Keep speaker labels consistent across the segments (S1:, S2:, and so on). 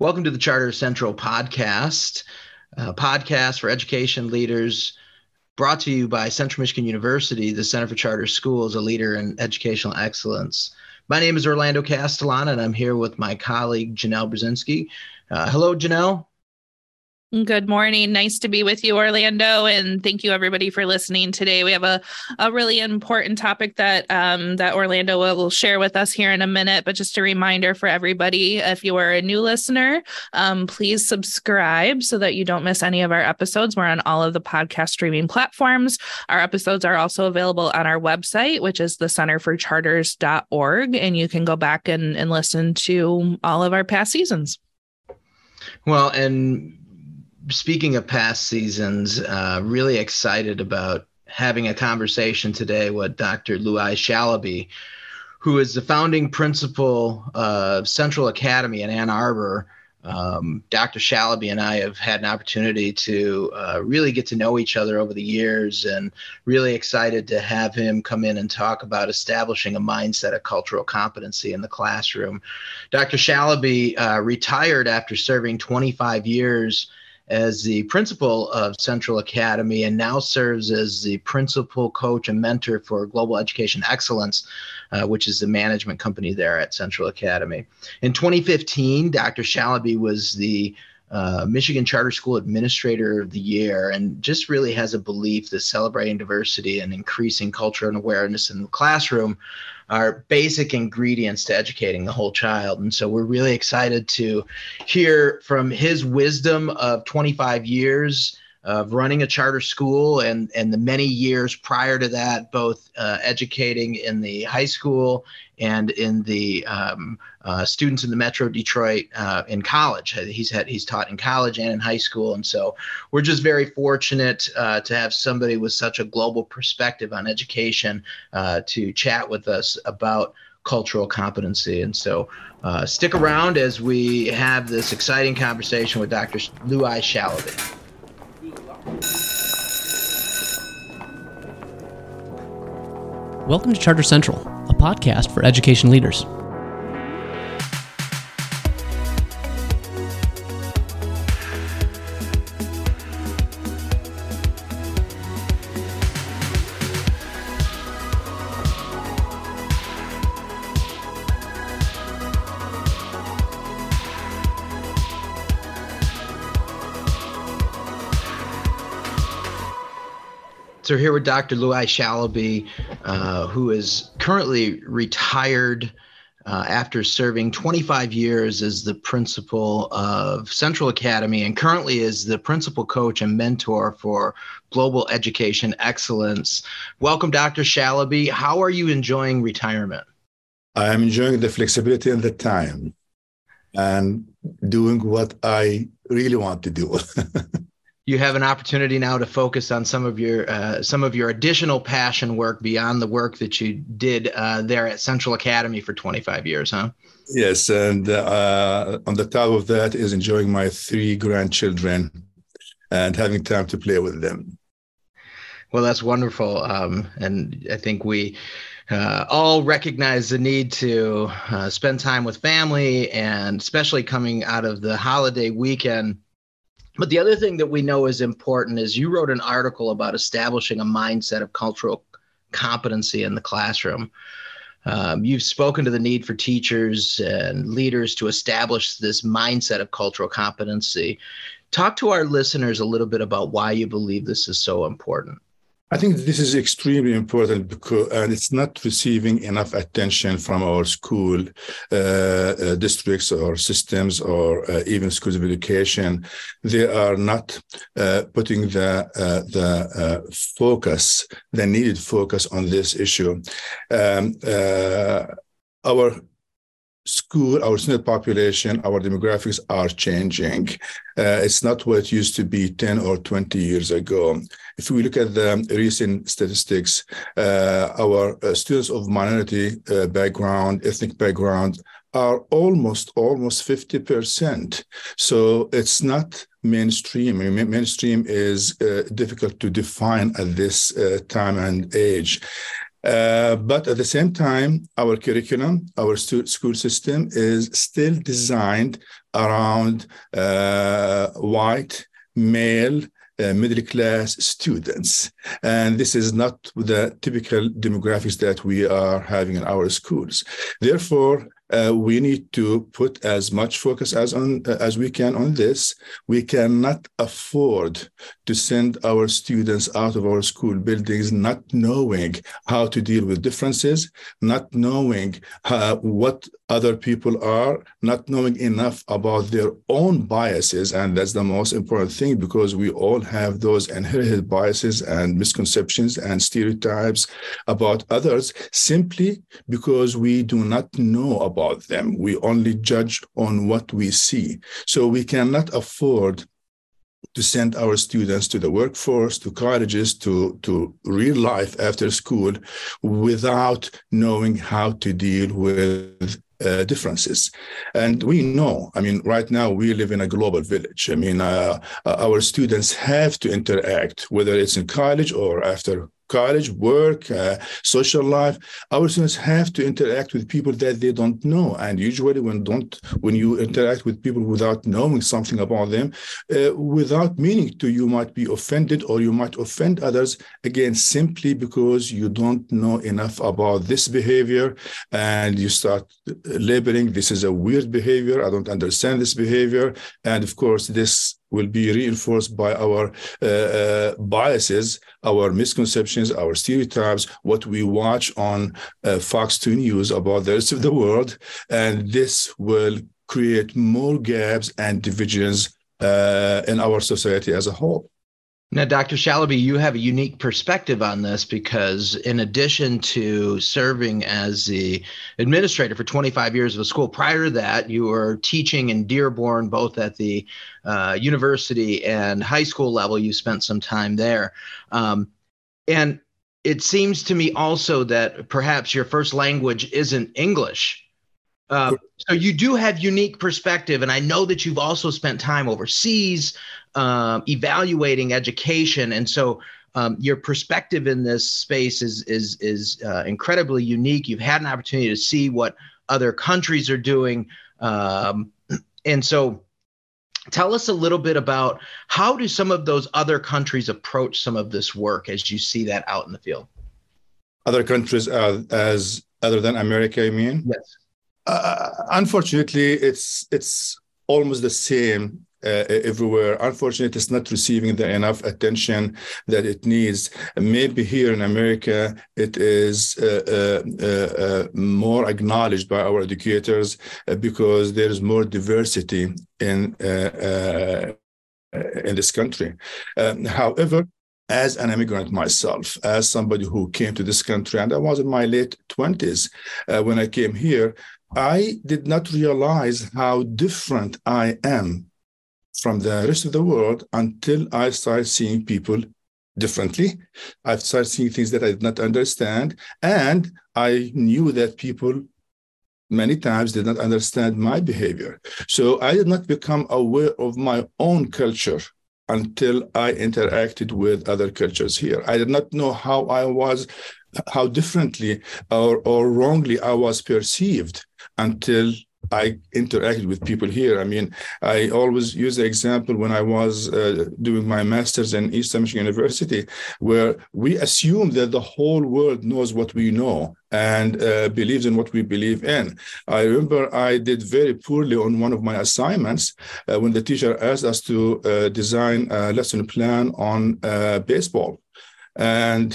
S1: Welcome to the Charter Central podcast, podcast for education leaders, brought to you by Central Michigan University, the Center for Charter Schools, a leader in educational excellence. My name is Orlando Castellana, and I'm here with my colleague Janelle Brzezinski. Uh, hello, Janelle.
S2: Good morning. Nice to be with you, Orlando, and thank you everybody for listening today. We have a, a really important topic that um, that Orlando will share with us here in a minute. But just a reminder for everybody: if you are a new listener, um, please subscribe so that you don't miss any of our episodes. We're on all of the podcast streaming platforms. Our episodes are also available on our website, which is the centerforcharters.org, and you can go back and, and listen to all of our past seasons.
S1: Well, and speaking of past seasons, uh, really excited about having a conversation today with Dr. Luay Shalabi, who is the founding principal of Central Academy in Ann Arbor. Um, Dr. Shalabi and I have had an opportunity to uh, really get to know each other over the years and really excited to have him come in and talk about establishing a mindset of cultural competency in the classroom. Dr. Shalabi uh, retired after serving 25 years as the principal of Central Academy and now serves as the principal coach and mentor for Global Education Excellence, uh, which is the management company there at Central Academy. In 2015, Dr. Shalabi was the uh, Michigan Charter School Administrator of the Year and just really has a belief that celebrating diversity and increasing culture and awareness in the classroom are basic ingredients to educating the whole child. And so we're really excited to hear from his wisdom of 25 years of running a charter school and and the many years prior to that, both uh, educating in the high school and in the um, uh, students in the Metro Detroit uh, in college. He's had he's taught in college and in high school, and so we're just very fortunate uh, to have somebody with such a global perspective on education uh, to chat with us about cultural competency. And so uh, stick around as we have this exciting conversation with Dr. Luay Shalabi.
S3: Welcome to Charter Central, a podcast for education leaders.
S1: So here with Dr. Luay Shalabi, uh, who is currently retired uh, after serving 25 years as the principal of Central Academy and currently is the principal coach and mentor for Global Education Excellence. Welcome, Dr. Shalabi. How are you enjoying retirement?
S4: I'm enjoying the flexibility and the time and doing what I really want to do.
S1: you have an opportunity now to focus on some of your uh, some of your additional passion work beyond the work that you did uh, there at Central Academy for 25 years, huh?
S4: Yes, and uh, on the top of that is enjoying my three grandchildren and having time to play with them.
S1: Well, that's wonderful, um, and I think we. Uh, all recognize the need to uh, spend time with family and especially coming out of the holiday weekend but the other thing that we know is important is you wrote an article about establishing a mindset of cultural competency in the classroom. Um, you've spoken to the need for teachers and leaders to establish this mindset of cultural competency. Talk to our listeners a little bit about why you believe this is so important.
S4: I think this is extremely important because, and it's not receiving enough attention from our school uh, uh, districts or systems or uh, even schools of education. They are not uh, putting the uh, the uh, focus, the needed focus on this issue. Um, our school, our student population, our demographics are changing. Uh, it's not what it used to be 10 or 20 years ago. If we look at the recent statistics, uh, our uh, students of minority uh, background, ethnic background, are almost almost 50%. So it's not mainstream. I mean, mainstream is uh, difficult to define at this uh, time and age. Uh, but at the same time, our curriculum, our school system is still designed around uh, white, male, uh, middle class students. And this is not the typical demographics that we are having in our schools. Therefore, uh, we need to put as much focus as on uh, as we can on this. We cannot afford to send our students out of our school buildings not knowing how to deal with differences, not knowing how, what other people are, not knowing enough about their own biases, and that's the most important thing because we all have those inherited biases and misconceptions and stereotypes about others simply because we do not know about about them. We only judge on what we see. So we cannot afford to send our students to the workforce, to colleges, to, to real life after school without knowing how to deal with uh, differences. And we know, I mean, right now we live in a global village. I mean, uh, our students have to interact, whether it's in college or after college, work, uh, social life, our students have to interact with people that they don't know. And usually, when don't when you interact with people without knowing something about them, uh, without meaning to, you might be offended or you might offend others again simply because you don't know enough about this behavior, and you start labeling this is a weird behavior. I don't understand this behavior, and of course, this will be reinforced by our uh, uh, biases, our misconceptions, our stereotypes, what we watch on uh, Fox 2 News about the rest of the world. And this will create more gaps and divisions uh, in our society as a whole.
S1: Now, Dr. Shalabi, you have a unique perspective on this because, in addition to serving as the administrator for 25 years of a school, prior to that, you were teaching in Dearborn, both at the uh, university and high school level. You spent some time there. Um, and it seems to me also that perhaps your first language isn't English. Uh, so you do have unique perspective, and I know that you've also spent time overseas um, evaluating education, and so um, your perspective in this space is is is uh, incredibly unique. You've had an opportunity to see what other countries are doing, um, and so tell us a little bit about how do some of those other countries approach some of this work as you see that out in the field.
S4: Other countries uh, as other than America, you mean?
S1: Yes.
S4: Uh, unfortunately, it's it's almost the same uh, everywhere. Unfortunately, it's not receiving the enough attention that it needs. Maybe here in America, it is uh, uh, uh more acknowledged by our educators uh, because there is more diversity in uh, in this country. Um, however, as an immigrant myself, as somebody who came to this country, and I was in my late 20s when I came here, I did not realize how different I am from the rest of the world until I started seeing people differently. I started seeing things that I did not understand. And I knew that people many times did not understand my behavior. So I did not become aware of my own culture until I interacted with other cultures here. I did not know how I was, how differently or, or wrongly I was perceived until I interacted with people here. I mean, I always use the example when I was uh, doing my master's in Eastern Michigan University, where we assume that the whole world knows what we know and uh, believes in what we believe in. I remember I did very poorly on one of my assignments uh, when the teacher asked us to uh, design a lesson plan on uh, baseball. And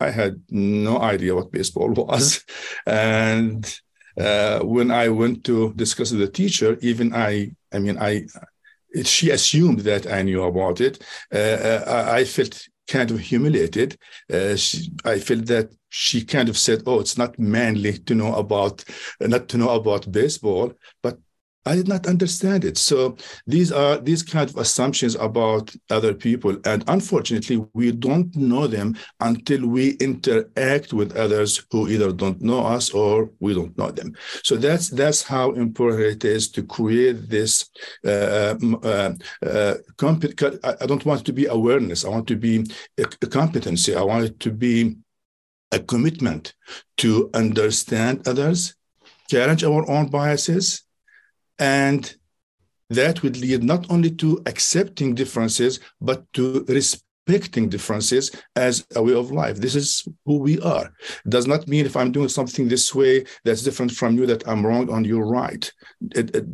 S4: I had no idea what baseball was. And uh, when I went to discuss with the teacher, even I, I mean, I, she assumed that I knew about it. Uh, uh I felt kind of humiliated. Uh, she, I felt that she kind of said, "Oh, it's not manly to know about, not to know about baseball." But I did not understand it. So these are these kind of assumptions about other people. And unfortunately, we don't know them until we interact with others who either don't know us or we don't know them. So that's that's how important it is to create this uh, uh, uh, I don't want to be awareness. I want to be a, a competency. I want it to be a commitment to understand others, challenge our own biases, and that would lead not only to accepting differences, but to respecting differences as a way of life. This is who we are. Does not mean if I'm doing something this way that's different from you that I'm wrong and you're right. It, it,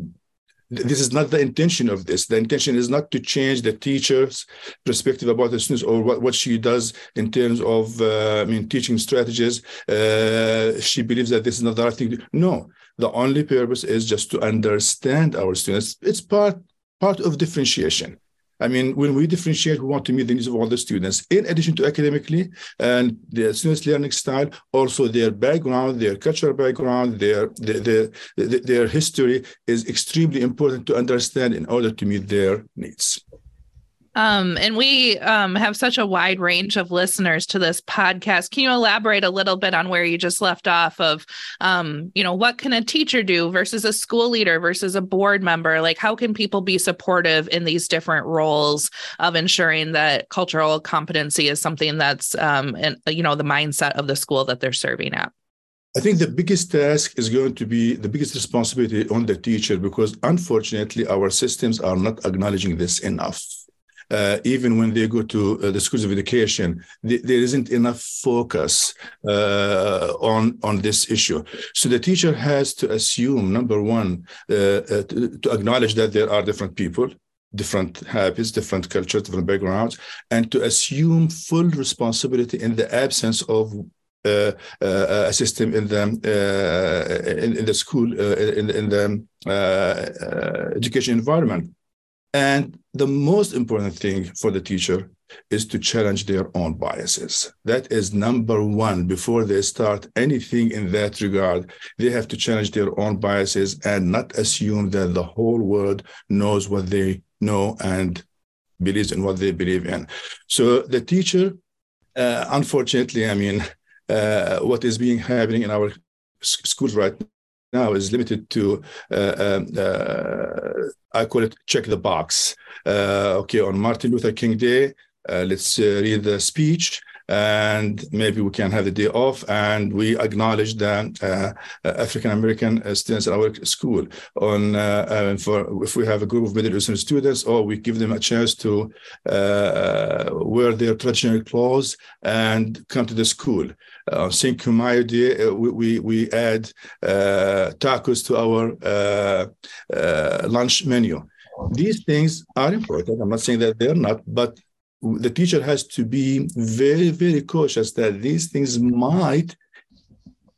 S4: this is not the intention of this. The intention is not to change the teacher's perspective about the students or what, what she does in terms of, uh, I mean, teaching strategies. Uh, she believes that this is not the right thing. No, the only purpose is just to understand our students. It's part part of differentiation. I mean, when we differentiate, we want to meet the needs of all the students, in addition to academically and the students' learning style, also their background, their cultural background, their, their, their, their history is extremely important to understand in order to meet their needs.
S2: Um, and we um, have such a wide range of listeners to this podcast. Can you elaborate a little bit on where you just left off of, um, you know, what can a teacher do versus a school leader versus a board member? Like, how can people be supportive in these different roles of ensuring that cultural competency is something that's, um, and you know, the mindset of the school that they're serving at?
S4: I think the biggest task is going to be the biggest responsibility on the teacher because unfortunately our systems are not acknowledging this enough uh, even when they go to uh, the schools of education, th- there isn't enough focus uh, on on this issue. So the teacher has to assume number one uh, uh, to, to acknowledge that there are different people, different habits, different cultures, different backgrounds, and to assume full responsibility in the absence of uh, a system in the in, in, the school in, in the education environment. And the most important thing for the teacher is to challenge their own biases. That is number one. Before they start anything in that regard, they have to challenge their own biases and not assume that the whole world knows what they know and believes in what they believe in. So the teacher, uh, unfortunately, I mean, uh, what is being happening in our schools right now is limited to uh, um, uh, I call it check the box. Uh, okay, on Martin Luther King Day, let's read the speech and maybe we can have the day off and we acknowledge that uh, African American uh, students at our school on uh, uh, for if we have a group of Middle Eastern students or we give them a chance to uh, uh wear their traditional clothes and come to the school. On Cinco Mayo Day, we, we, we add tacos to our lunch menu. These things are important. I'm not saying that they're not, but the teacher has to be very, very cautious that these things might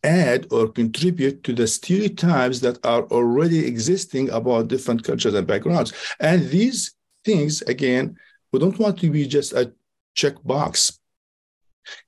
S4: add or contribute to the stereotypes that are already existing about different cultures and backgrounds. And these things, again, we don't want to be just a checkbox.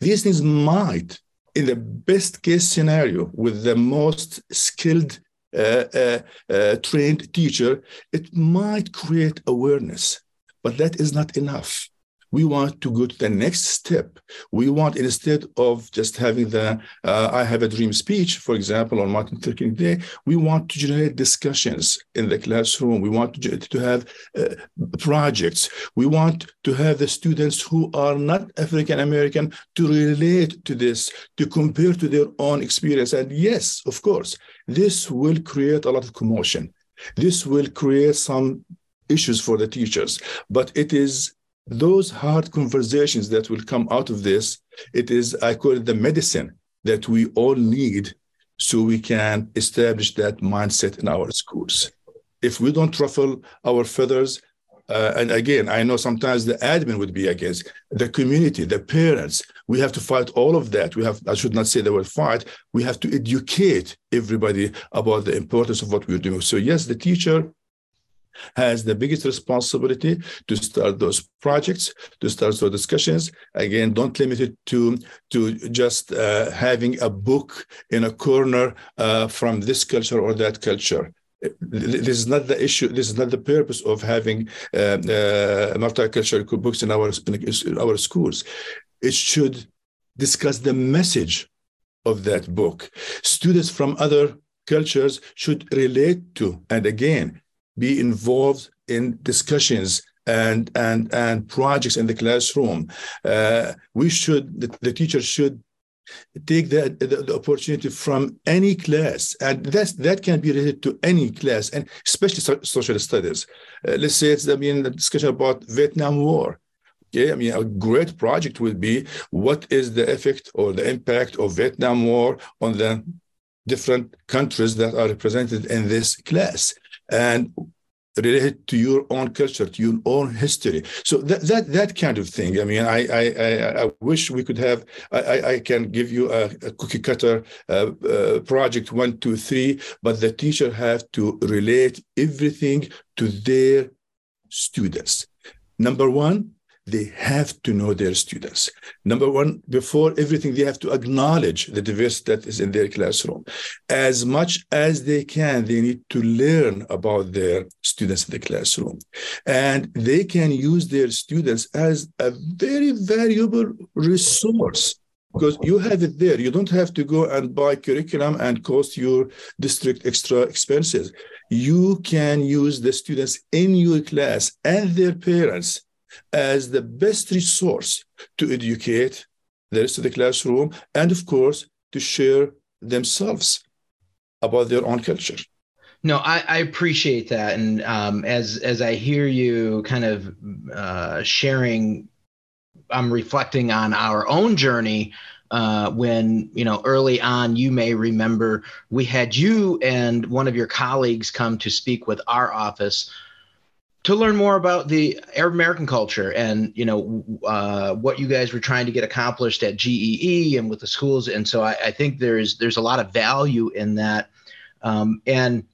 S4: These things might, in the best case scenario, with the most skilled, uh, uh, uh, trained teacher, it might create awareness, but that is not enough we want to go to the next step. We want instead of just having the uh, I have a dream speech, for example, on Martin Luther King Day, we want to generate discussions in the classroom. We want to, to have uh, projects. We want to have the students who are not African American to relate to this, to compare to their own experience. And yes, of course, this will create a lot of commotion. This will create some issues for the teachers, but it is those hard conversations that will come out of this, it is, I call it the medicine that we all need so we can establish that mindset in our schools. If we don't ruffle our feathers, uh, and again, I know sometimes the admin would be against the community, the parents. We have to fight all of that. We have, I should not say the word fight. We have to educate everybody about the importance of what we're doing. So, yes, the teacher has the biggest responsibility to start those projects, to start those discussions. Again, don't limit it to, to just uh, having a book in a corner uh, from this culture or that culture this is not the issue. This is not the purpose of having uh, uh, multicultural books in our in our schools. It should discuss the message of that book. Students from other cultures should relate to, and again, be involved in discussions and and and projects in the classroom. Uh, we should the, the teacher should take that the, the, opportunity from any class and that's that can be related to any class and especially so, social studies. Uh, let's say it's i mean a discussion about vietnam war. Okay i mean a great project would be what is the effect or the impact of vietnam war on the different countries that are represented in this class and related to your own culture, to your own history. So that that that kind of thing. I mean, I I I, wish we could have. I I can give you a, a cookie cutter uh, uh, project one, two, three, but the teacher have to relate everything to their students. Number one, they have to know their students. Number one, before everything, they have to acknowledge the diversity that is in their classroom. As much as they can, they need to learn about their students in the classroom. And they can use their students as a very valuable resource because you have it there. You don't have to go and buy curriculum and cost your district extra expenses. You can use the students in your class and their parents as the best resource to educate the rest of the classroom and, of course, to share themselves about their own culture.
S1: No, I, I appreciate that, and um, as as I hear you kind of uh, sharing, I'm reflecting on our own journey. Uh, when you know early on, you may remember we had you and one of your colleagues come to speak with our office to learn more about the Arab American culture and you know uh, what you guys were trying to get accomplished at GEE and with the schools. And so I, I think there's there's a lot of value in that, um, and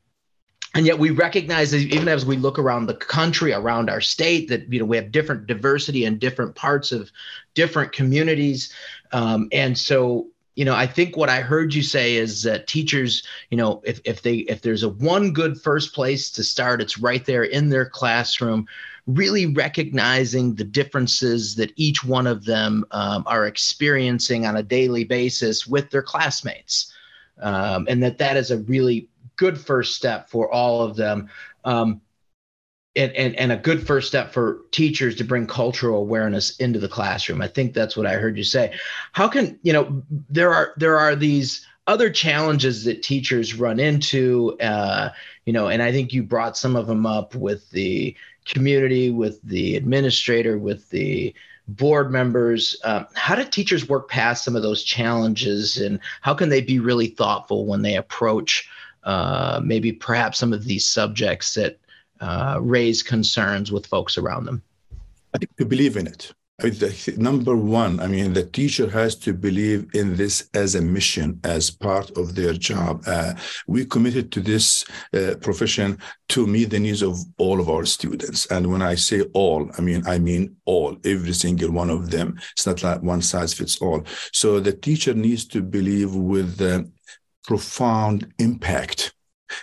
S1: and yet we recognize that even as we look around the country, around our state, that you know we have different diversity in different parts of different communities, um, and so you know i think what i heard you say is that teachers you know if, if they if there's a one good first place to start it's right there in their classroom really recognizing the differences that each one of them um, are experiencing on a daily basis with their classmates. Um, and that that is a really good first step for all of them. Um, and, and, and a good first step for teachers to bring cultural awareness into the classroom. I think that's what I heard you say. How can you know there are there are these other challenges that teachers run into, uh, you know, and I think you brought some of them up with the community, with the administrator, with the board members. Um, how do teachers work past some of those challenges, and how can they be really thoughtful when they approach uh, maybe perhaps some of these subjects that uh, raise concerns with folks around them?
S4: I think to believe in it. I mean, the, number one, I mean, the teacher has to believe in this as a mission, as part of their job. Uh, we committed to this uh, profession to meet the needs of all of our students. And when I say all, I mean, I mean all, every single one of them. It's not like one size fits all. So the teacher needs to believe with the profound impact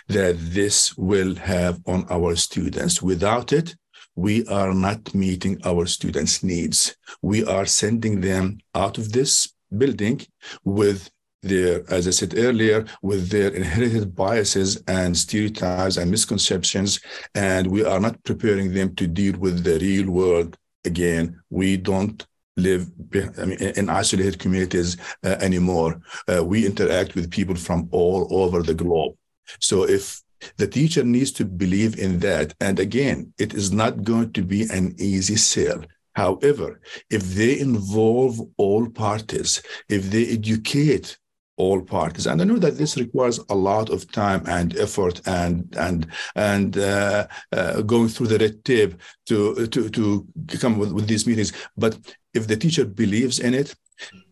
S4: that this will have on our students. Without it, we are not meeting our students' needs. We are sending them out of this building with their, as I said earlier, with their inherited biases and stereotypes and misconceptions, and we are not preparing them to deal with the real world. Again, we don't live I mean, in isolated communities uh, anymore. Uh, we interact with people from all over the globe. So if the teacher needs to believe in that, and again, it is not going to be an easy sale. However, if they involve all parties, if they educate all parties, and I know that this requires a lot of time and effort and and and uh, uh, going through the red tape to to to come with, with these meetings. But if the teacher believes in it,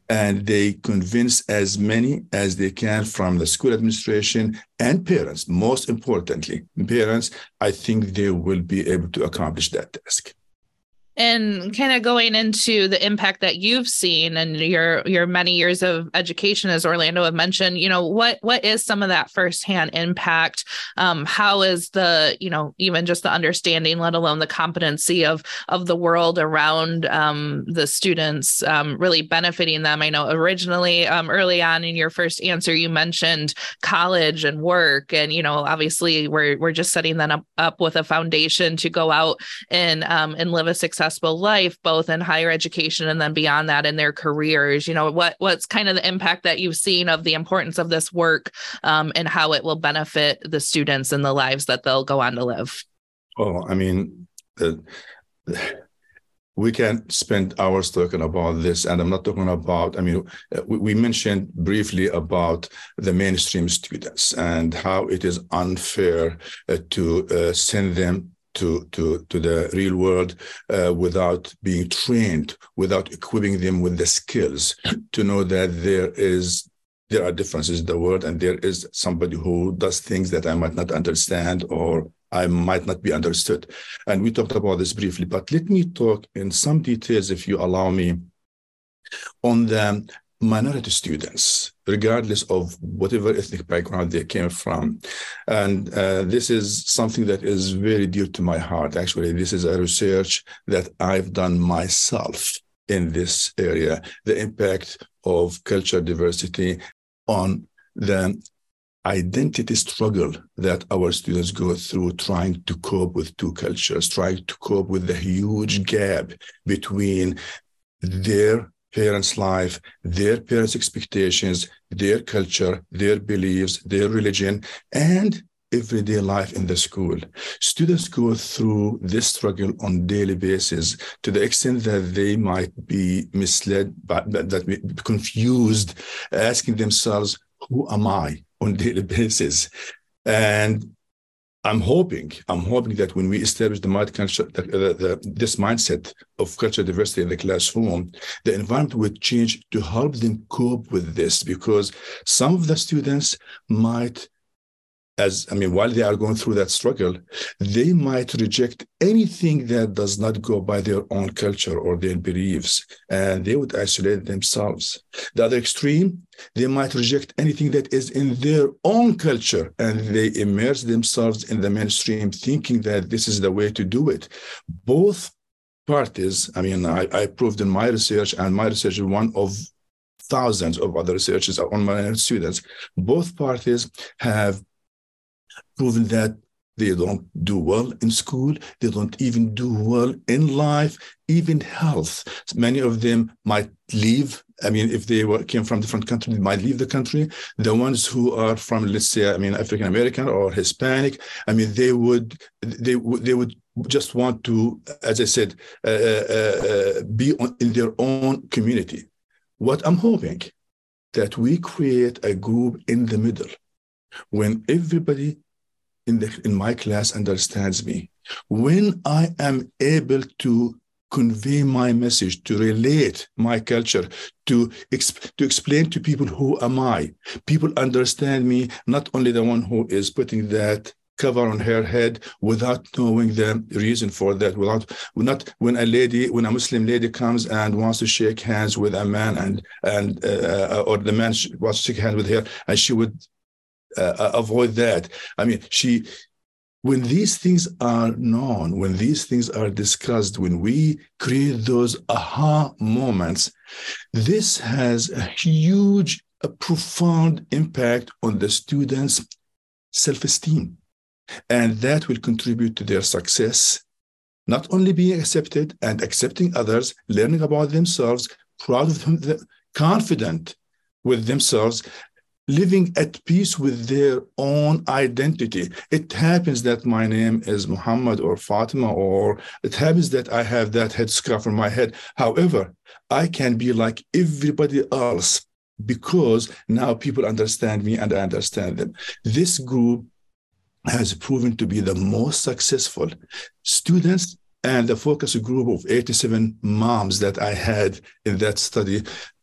S4: and they convince as many as they can from the school administration and parents. Most importantly, parents, I think they will be able to accomplish that task
S2: and kind of going into the impact that you've seen and your your many years of education as orlando have mentioned you know what what is some of that firsthand impact? Um, how is the you know even just the understanding let alone the competency of of the world around um, the students um, really benefiting them? I know originally um, early on in your first answer you mentioned college and work and you know obviously we're we're just setting them up, up with a foundation to go out and um, and live a successful successful life, both in higher education and then beyond that in their careers. You know, what what's kind of the impact that you've seen of the importance of this work um, and how it will benefit the students and the lives that they'll go on to live?
S4: Oh, I mean, we can spend hours talking about this and i'm not talking about i mean we, we, mentioned briefly about the mainstream students and how it is unfair uh, to uh, send them to, to, to the real world uh, without being trained, without equipping them with the skills to know that there is there are differences in the world and there is somebody who does things that I might not understand or I might not be understood. And we talked about this briefly, but let me talk in some details, if you allow me, on the minority students, regardless of whatever ethnic background they came from. And uh, this is something that is very dear to my heart. Actually, this is a research that I've done myself in this area, the impact of culture diversity on the identity struggle that our students go through trying to cope with two cultures, trying to cope with the huge gap between their parents' life, their parents' expectations, their culture, their beliefs, their religion, and everyday life in the school. Students go through this struggle on daily basis to the extent that they might be misled, but that confused, asking themselves, who am I on daily basis? And I'm hoping, I'm hoping that when we establish the, culture, the, the, the, this mindset of cultural diversity in the classroom, the environment will change to help them cope with this because some of the students might as I mean, while they are going through that struggle, they might reject anything that does not go by their own culture or their beliefs, and they would isolate themselves. The other extreme, they might reject anything that is in their own culture, and they immerse themselves in the mainstream, thinking that this is the way to do it. Both parties, I mean, I, I proved in my research, and my research is one of thousands of other researchers on my students. Both parties have proven that they don't do well in school. They don't even do well in life, even health. Many of them might leave. I mean, if they were, came from different countries, they might leave the country. The ones who are from, let's say, I mean, African American or Hispanic, I mean, they would, they would, they would just want to, as I said, uh, uh, uh, be on, in their own community. What I'm hoping that we create a group in the middle when everybody in, the, in my class understands me, when I am able to convey my message, to relate my culture, to, exp- to explain to people who am I, people understand me, not only the one who is putting that cover on her head without knowing the reason for that without not when a lady when a muslim lady comes and wants to shake hands with a man and and uh, or the man wants to shake hands with her and she would uh, uh, avoid that. I mean, she, when these things are known, when these things are discussed, when we create those aha moments, this has a huge, a profound impact on the students' self esteem. And that will contribute to their success, not only being accepted and accepting others, learning about themselves, proud of them, confident with themselves, living at peace with their own identity. It happens that my name is Muhammad or Fatima, or it happens that I have that headscarf on my head. However, I can be like everybody else because now people understand me and I understand them. This group has proven to be the most successful. Students and the focus group of 87 moms that I had in that study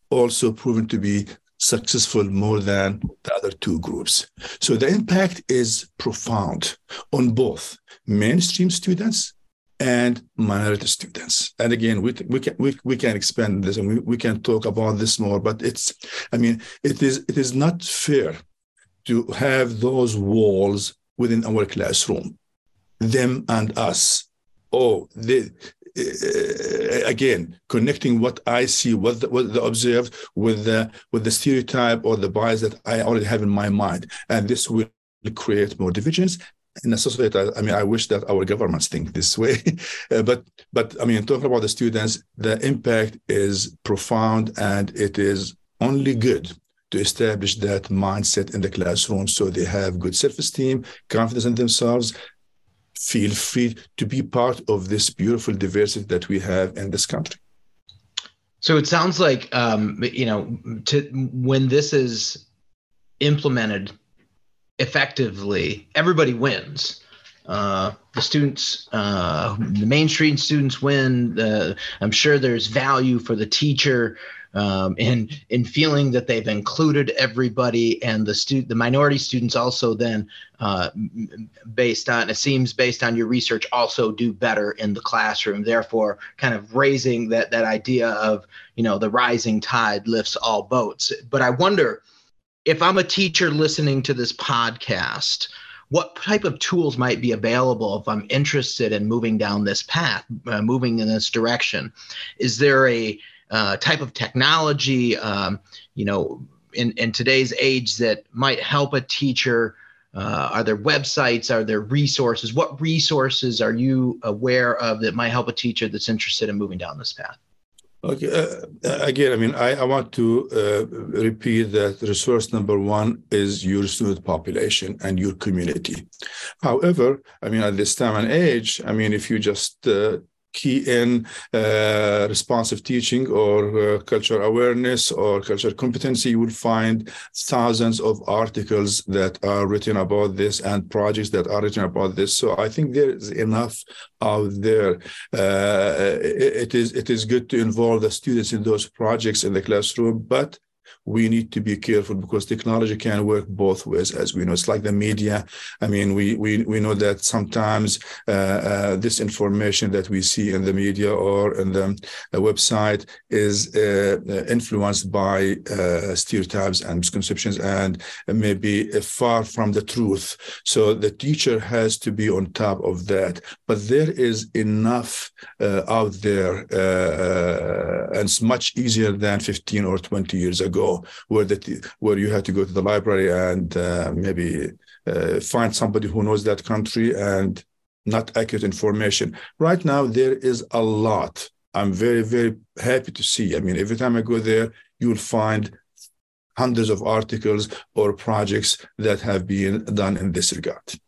S4: also proven to be successful more than the other two groups. So the impact is profound on both mainstream students and minority students. And again, we, we can we, we can expand this and we, we can talk about this more, but it's I mean, it is it is not fair to have those walls within our classroom, them and us. Oh, they again connecting what I see, what the, what the observed with the with the stereotype or the bias that I already have in my mind, and this will create more divisions. in a society, I mean, I wish that our governments think this way, uh, but but I mean, talking about the students, the impact is profound, and it is only good to establish that mindset in the classroom so they have good self-esteem, confidence in themselves, feel free to be part of this beautiful diversity that we have in this country.
S1: So it sounds like um, you know to, when this is implemented effectively, everybody wins. Uh, the students, uh, the mainstream students win. The, I'm sure there's value for the teacher um, in in feeling that they've included everybody, and the student, the minority students also then, uh, based on it seems based on your research, also do better in the classroom. Therefore, kind of raising that that idea of you know the rising tide lifts all boats. But I wonder if I'm a teacher listening to this podcast, what type of tools might be available if I'm interested in moving down this path, uh, moving in this direction? Is there a uh, type of technology, um, you know, in, in today's age that might help a teacher? Uh, are there websites? Are there resources? What resources are you aware of that might help a teacher that's interested in moving down this path?
S4: Okay. Uh, uh, again, I mean, I, I want to uh, repeat that resource number one is your student population and your community. However, I mean, at this time and age, I mean, if you just uh, key in uh, responsive teaching or uh, culture awareness or culture competency, you will find thousands of articles that are written about this and projects that are written about this. So I think there is enough out there. Uh, it is it is good to involve the students in those projects in the classroom, but we need to be careful because technology can work both ways, as we know. It's like the media. I mean, we we we know that sometimes uh, uh, this information that we see in the media or in the uh, website is uh, influenced by uh, stereotypes and misconceptions and maybe far from the truth. So the teacher has to be on top of that. But there is enough uh, out there, and it's much easier than 15 or 20 years ago where that where you had to go to the library and uh, maybe uh, find somebody who knows that country and not accurate information. Right now, there is a lot. I'm very, very happy to see. I mean, every time I go there, you'll find hundreds of articles or projects that have been done in this regard.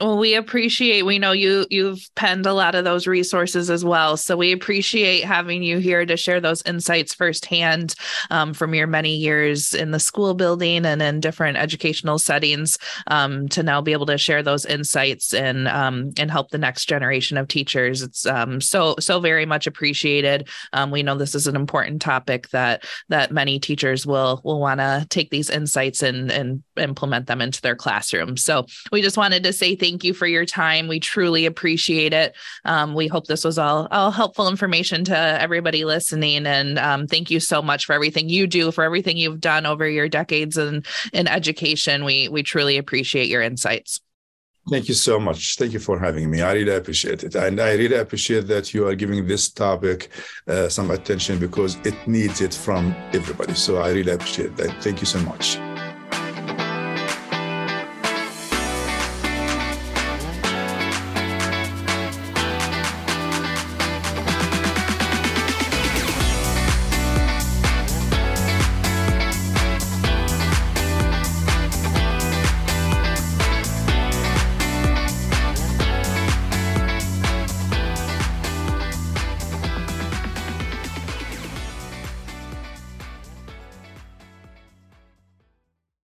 S2: Well, we appreciate. We know you you've penned a lot of those resources as well, so we appreciate having you here to share those insights firsthand um, from your many years in the school building and in different educational settings. Um, to now be able to share those insights and um, and help the next generation of teachers. It's um, so so very much appreciated. Um, we know this is an important topic that that many teachers will will want to take these insights and and implement them into their classroom. So we just wanted to say thank thank you for your time. We truly appreciate it. Um, we hope this was all, all helpful information to everybody listening. And um, thank you so much for everything you do, for everything you've done over your decades in, in education. We, we truly appreciate your insights.
S4: Thank you so much. Thank you for having me. I really appreciate it. And I really appreciate that you are giving this topic uh, some attention because it needs it from everybody. So I really appreciate that. Thank you so much.